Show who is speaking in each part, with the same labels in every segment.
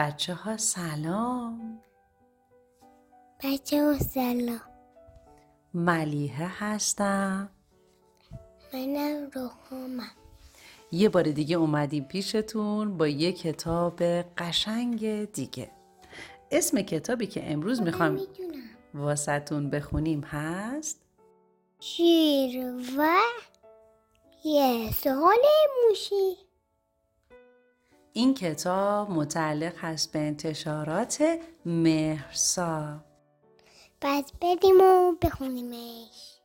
Speaker 1: بچه ها سلام.
Speaker 2: بچه ها سلام.
Speaker 1: ملیحه هستم.
Speaker 2: منم روحامم
Speaker 1: یه بار دیگه اومدیم پیشتون با یه کتاب قشنگ دیگه. اسم کتابی که امروز می‌خوام
Speaker 2: می‌دونم.
Speaker 1: واسطون بخونیم هست؟
Speaker 2: شیر و یه سال موشی.
Speaker 1: این کتاب متعلق هست به انتشارات مهرسا.
Speaker 2: پس بریم و بخونیمش.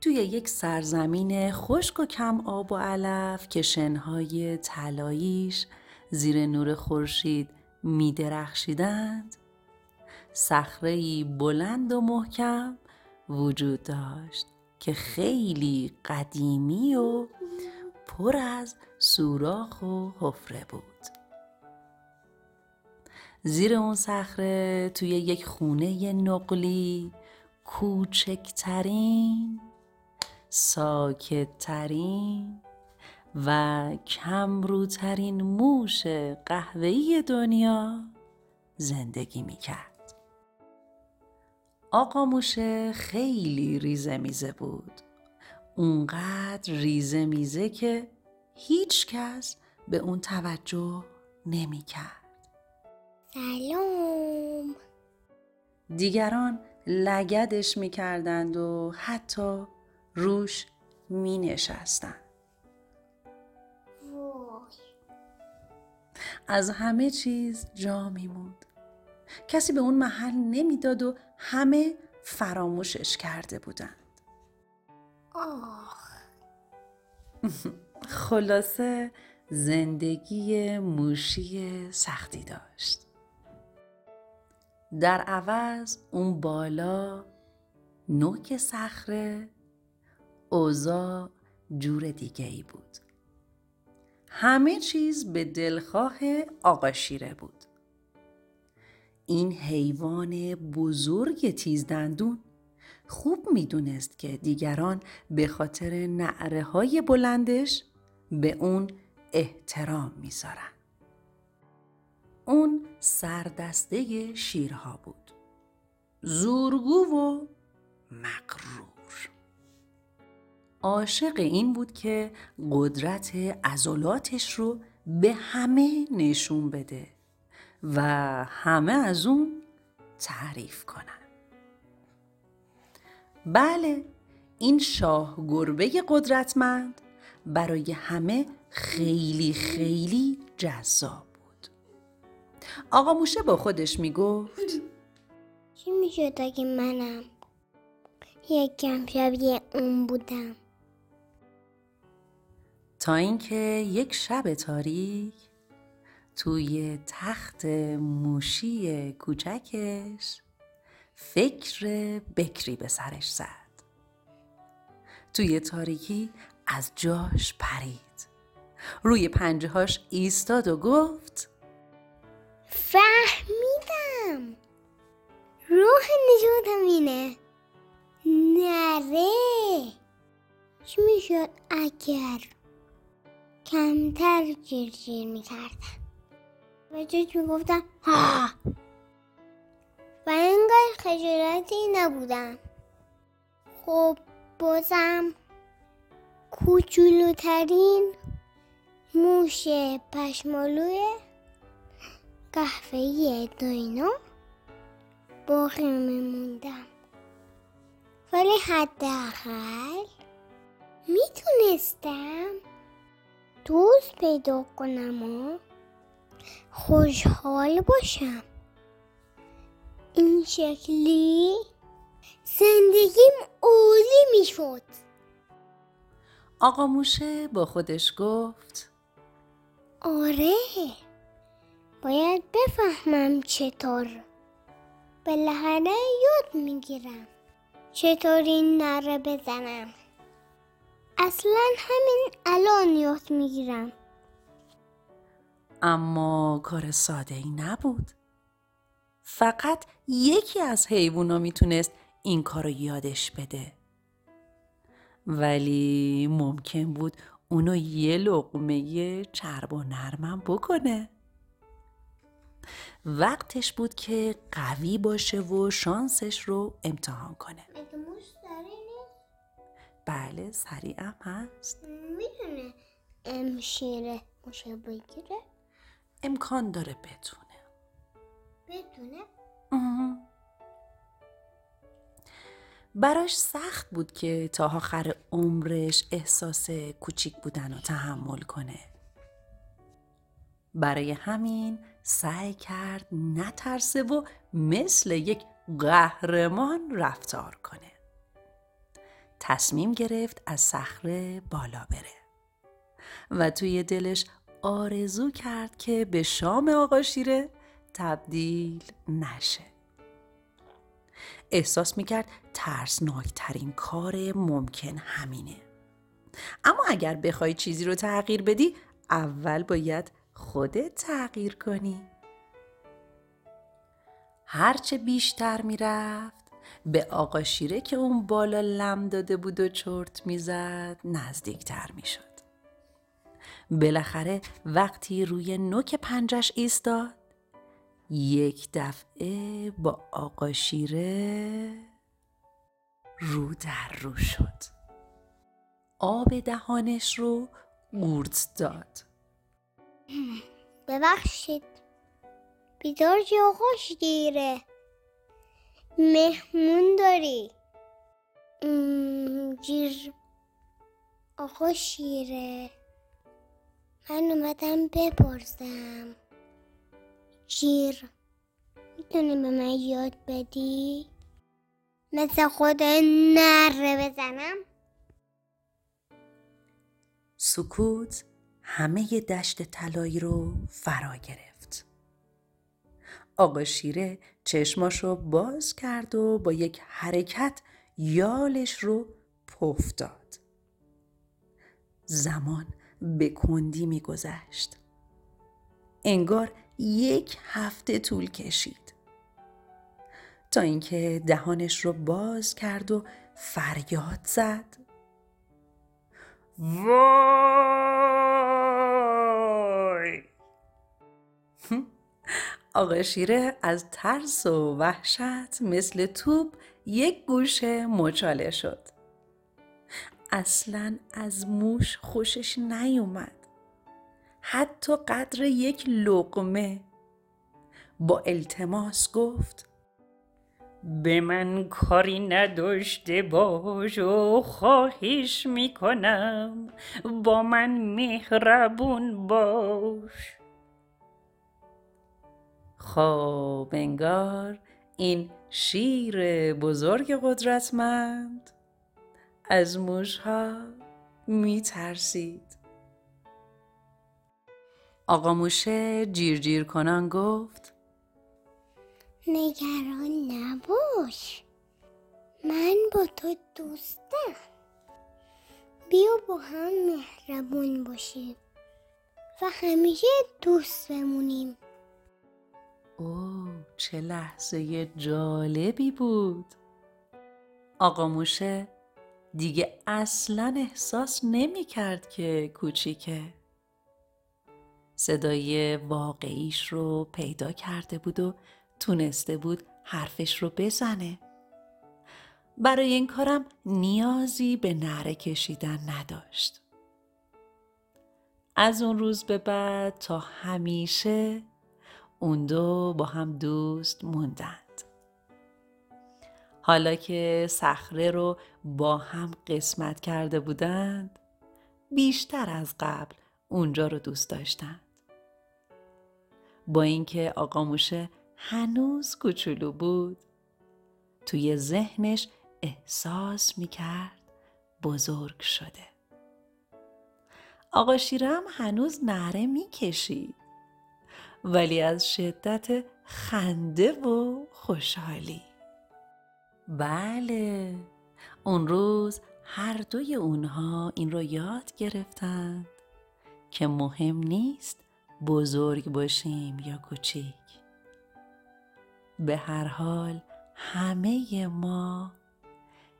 Speaker 1: توی یک سرزمین خشک و کم آب و علف که شنهای طلاییش زیر نور خورشید می درخشیدند صخره‌ای بلند و محکم وجود داشت. که خیلی قدیمی و پر از سوراخ و حفره بود زیر اون صخره توی یک خونه نقلی کوچکترین ساکتترین و کمروترین موش قهوه‌ای دنیا زندگی می‌کرد. آقا موشه خیلی ریزه میزه بود. اونقدر ریزه میزه که هیچ کس به اون توجه نمی‌کرد.
Speaker 2: سلام
Speaker 1: دیگران لگدش می‌کردند و حتی روش می نشستن.
Speaker 2: وای
Speaker 1: از همه چیز جا میموند. کسی به اون محل نمی‌داد و همه فراموشش کرده بودند.
Speaker 2: آخ
Speaker 1: خلاصه زندگی موشی سختی داشت. در عوض اون بالا نوک صخره اوضاع جور دیگه ای بود. همه چیز به دلخواه آقا شیره بود. این حیوان بزرگ تیزدندون خوب می‌دونست که دیگران به خاطر نعره های بلندش به اون احترام می‌ذارن. اون سردسته شیرها بود. زورگو و مغرور. عاشق این بود که قدرت عضلاتش رو به همه نشون بده و همه از اون تعریف کنن. بله این شاه گربه قدرتمند برای همه خیلی خیلی جذاب بود. آقا موشه با خودش می گفت
Speaker 2: چی می‌شد اگه منم یکم شبیه اون بودم
Speaker 1: تا اینکه یک شب تاریک توی تخت موشی کوچکش. فکر بکری به سرش زد. توی تاریکی از جاش پرید. روی پنجهاش ایستاد و گفت
Speaker 2: فهمیدم. روح نجاتم اینه. نره. چی می‌شد؟ اگر کمتر جرجیر می‌کردم. و جاش می‌گفتم ها. و انگار خجالتی نبودم خب بازم کوچولوترین موش پشمالوی قهوه‌ای داینا باقی میموندم. ولی حداقل می‌تونستم دوست پیدا کنم و خوشحال باشم. این شکلی زندگیم عالی می‌شد.
Speaker 1: آقا موشه با خودش گفت.
Speaker 2: آره باید بفهمم چطور. بالاخره یاد می‌گیرم چطور این نره بزنم. اصلا همین الان یاد می‌گیرم.
Speaker 1: اما کار ساده ای نبود. فقط یکی از حیوونا می‌تونست این کار رو یادش بده. ولی ممکن بود اونو یه لقمه چرب و نرمم بکنه. وقتش بود که قوی باشه و شانسش رو امتحان کنه. بله سریعم هست.
Speaker 2: می‌تونه امشیره موشه بگیره.
Speaker 1: امکان داره بتونه.
Speaker 2: بتونه؟
Speaker 1: براش سخت بود که تا آخر عمرش احساس کوچیک بودن رو تحمل کنه. برای همین سعی کرد نترسه و مثل یک قهرمان رفتار کنه. تصمیم گرفت از صخره بالا بره و توی دلش آرزو کرد که به شام آقا شیره تبدیل نشه. احساس می‌کرد ترسناکترین کار ممکن همینه. اما اگر بخوای چیزی رو تغییر بدی اول باید خودت تغییر کنی. هرچه بیشتر می‌رفت به آقا شیره که اون بالا لم داده بود و چرت می‌زد نزدیکتر می‌شد. بالاخره وقتی روی نوک پنجش ایستاد یک دفعه با آقا شیره رو در رو شد. آب دهانش رو گورت داد.
Speaker 2: ببخشید. بیدار آقا شیره. مهمون داری. آقا شیره. من اومدم بپرسم جیر می‌تونی به من یاد بدی؟ مثل خود نره بزنم؟
Speaker 1: سکوت همه دشت طلایی رو فرا گرفت. آقا شیره چشماشو باز کرد و با یک حرکت یالش رو پف داد. زمان به کندی میگذشت. انگار یک هفته طول کشید. تا اینکه دهانش رو باز کرد و فریاد زد. وای! آقا شیره از ترس و وحشت مثل توپ یک گوشه مچاله شد. اصلا از موش خوشش نیومد. حتی قدر یک لقمه با التماس گفت به من کاری نداشته باش و خواهش می‌کنم با من مهربون باش. خب انگار این شیر بزرگ قدرتمند از موشها میترسید. آقا موشه جیر جیر کنان گفت
Speaker 2: نگران نباش. من با تو دوستم. بیا با هم مهربون باشیم و همیشه دوست بمونیم.
Speaker 1: اوه چه لحظه جالبی بود. آقا موشه دیگه اصلا احساس نمی کرد که کوچیکه صدای واقعیش رو پیدا کرده بود و تونسته بود حرفش رو بزنه. برای این کارم نیازی به نره کشیدن نداشت. از اون روز به بعد تا همیشه اون دو با هم دوست موندند. حالا که صخره رو با هم قسمت کرده بودند بیشتر از قبل اونجا رو دوست داشتند. با اینکه آقا موشه هنوز کوچولو بود توی ذهنش احساس می‌کرد بزرگ شده آقا شیرم هنوز نره می‌کشید ولی از شدت خنده و خوشحالی بله. اون روز هر دوی اونها این رو یاد گرفتند که مهم نیست بزرگ باشیم یا کوچیک به هر حال همه ما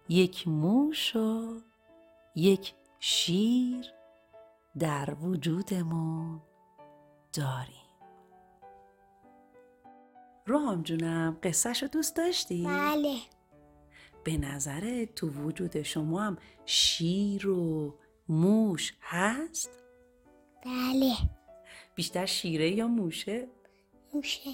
Speaker 1: یک موش و یک شیر در وجودمون داریم. روحام جونم قصهش رو دوست داشتی؟
Speaker 2: بله.
Speaker 1: به نظر تو وجود شما هم شیر و موش هست؟
Speaker 2: بله.
Speaker 1: بیشتر شیره یا موشه؟
Speaker 2: موشه.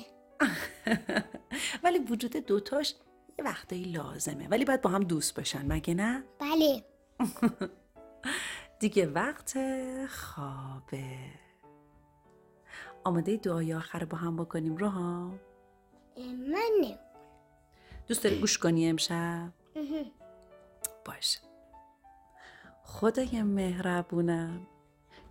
Speaker 1: ولی وجود دوتاش یه وقتایی لازمه. ولی باید با هم دوست باشن مگه نه؟
Speaker 2: بله.
Speaker 1: دیگه وقت خوابه. آماده دعای آخر رو با هم بکنیم روحام
Speaker 2: من نه
Speaker 1: دوست داری گوش کنی امشب؟ باشه خدای مهربونم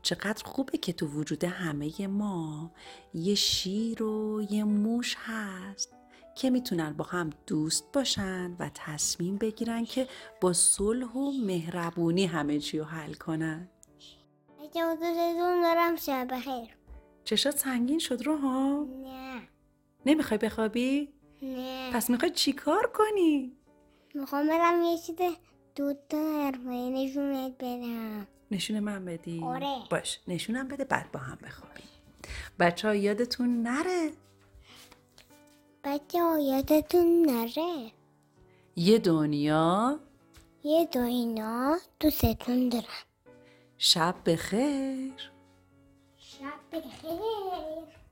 Speaker 1: چقدر خوبه که تو وجود همه ما یه شیر و یه موش هست که می‌تونن با هم دوست باشن و تصمیم بگیرن که با صلح و مهربونی همه چی رو حل کنن
Speaker 2: دوستتون دارم شب بخیر
Speaker 1: چشات سنگین شد رو ها؟
Speaker 2: نه
Speaker 1: نمی‌خوای بخوابی؟
Speaker 2: نه
Speaker 1: پس می‌خوای چیکار کنی؟
Speaker 2: می‌خوام برم یه چیز دود حرفه نشونت بدم.
Speaker 1: نشون من بدی؟
Speaker 2: آره.
Speaker 1: باش نشونم بده بعد با هم بخوابیم. بچه ها یادتون نره؟
Speaker 2: بچه ها یادتون نره؟
Speaker 1: یه دنیا
Speaker 2: یه دو اینا دوستتون دارم
Speaker 1: شب بخیر.
Speaker 2: شب بخیر.